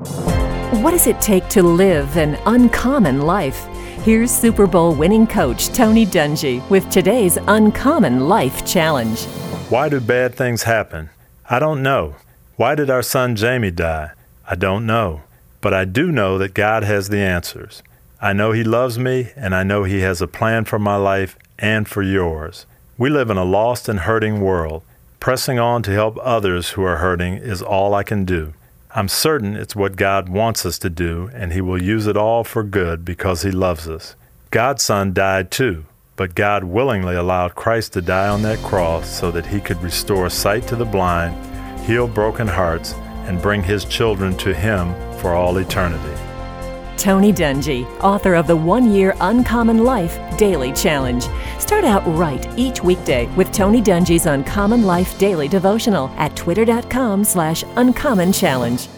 What does it take to live an uncommon life? Here's Super Bowl winning coach Tony Dungy with today's Uncommon Life Challenge. Why do bad things happen? I don't know. Why did our son Jamie die? I don't know. But I do know that God has the answers. I know He loves me, and I know He has a plan for my life and for yours. We live in a lost and hurting world. Pressing on to help others who are hurting is all I can do. I'm certain it's what God wants us to do, and He will use it all for good because He loves us. God's Son died too, but God willingly allowed Christ to die on that cross so that He could restore sight to the blind, heal broken hearts, and bring His children to Him for all eternity. Tony Dungy, author of the One Year Uncommon Life Daily Challenge. Start out right each weekday with Tony Dungy's Uncommon Life Daily Devotional at twitter.com slash uncommon challenge.